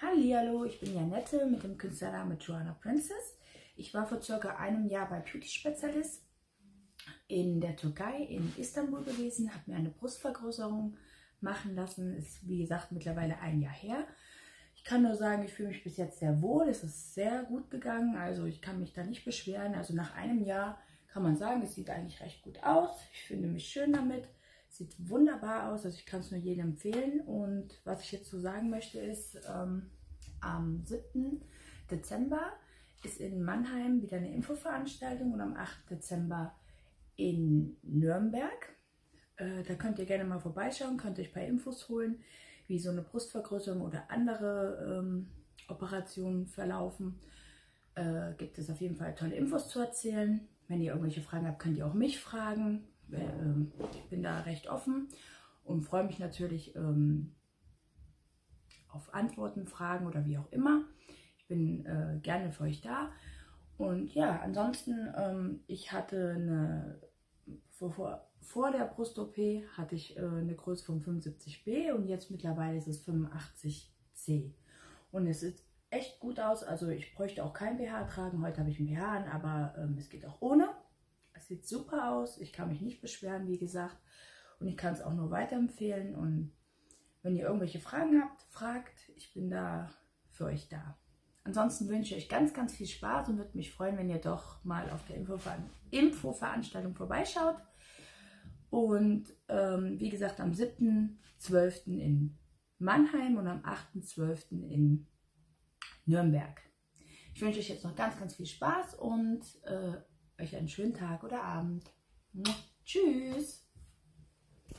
Hallo, ich bin Janette mit dem Künstlernamen Joanna Princess. Ich war vor circa einem Jahr bei Beauty Spezialist in der Türkei, in Istanbul gewesen, habe mir eine Brustvergrößerung machen lassen. Ist wie gesagt mittlerweile ein Jahr her. Ich kann nur sagen, ich fühle mich bis jetzt sehr wohl. Es ist sehr gut gegangen, also ich kann mich da nicht beschweren. Also nach einem Jahr kann man sagen, es sieht eigentlich recht gut aus. Ich finde mich schön damit. Sieht wunderbar aus, also ich kann es nur jedem empfehlen. Und was ich jetzt so sagen möchte ist, ähm, am 7. Dezember ist in Mannheim wieder eine Infoveranstaltung und am 8. Dezember in Nürnberg. Äh, da könnt ihr gerne mal vorbeischauen, könnt euch ein paar Infos holen, wie so eine Brustvergrößerung oder andere ähm, Operationen verlaufen. Äh, gibt es auf jeden Fall tolle Infos zu erzählen. Wenn ihr irgendwelche Fragen habt, könnt ihr auch mich fragen. Ähm, bin da recht offen und freue mich natürlich ähm, auf Antworten, Fragen oder wie auch immer. Ich bin äh, gerne für euch da. Und ja, ansonsten, ähm, ich hatte eine, vor, vor, vor der Brust-OP hatte ich äh, eine Größe von 75b und jetzt mittlerweile ist es 85c. Und es sieht echt gut aus, also ich bräuchte auch kein BH tragen, heute habe ich ein BH an, aber ähm, es geht auch ohne. Es sieht super aus, ich kann mich nicht beschweren, wie gesagt. Und ich kann es auch nur weiterempfehlen und wenn ihr irgendwelche Fragen habt, fragt. Ich bin da für euch da. Ansonsten wünsche ich euch ganz, ganz viel Spaß und würde mich freuen, wenn ihr doch mal auf der Infoveranstaltung vorbeischaut. Und ähm, wie gesagt, am 7.12. in Mannheim und am 8.12. in Nürnberg. Ich wünsche euch jetzt noch ganz, ganz viel Spaß und äh, euch einen schönen Tag oder Abend. Tschüss!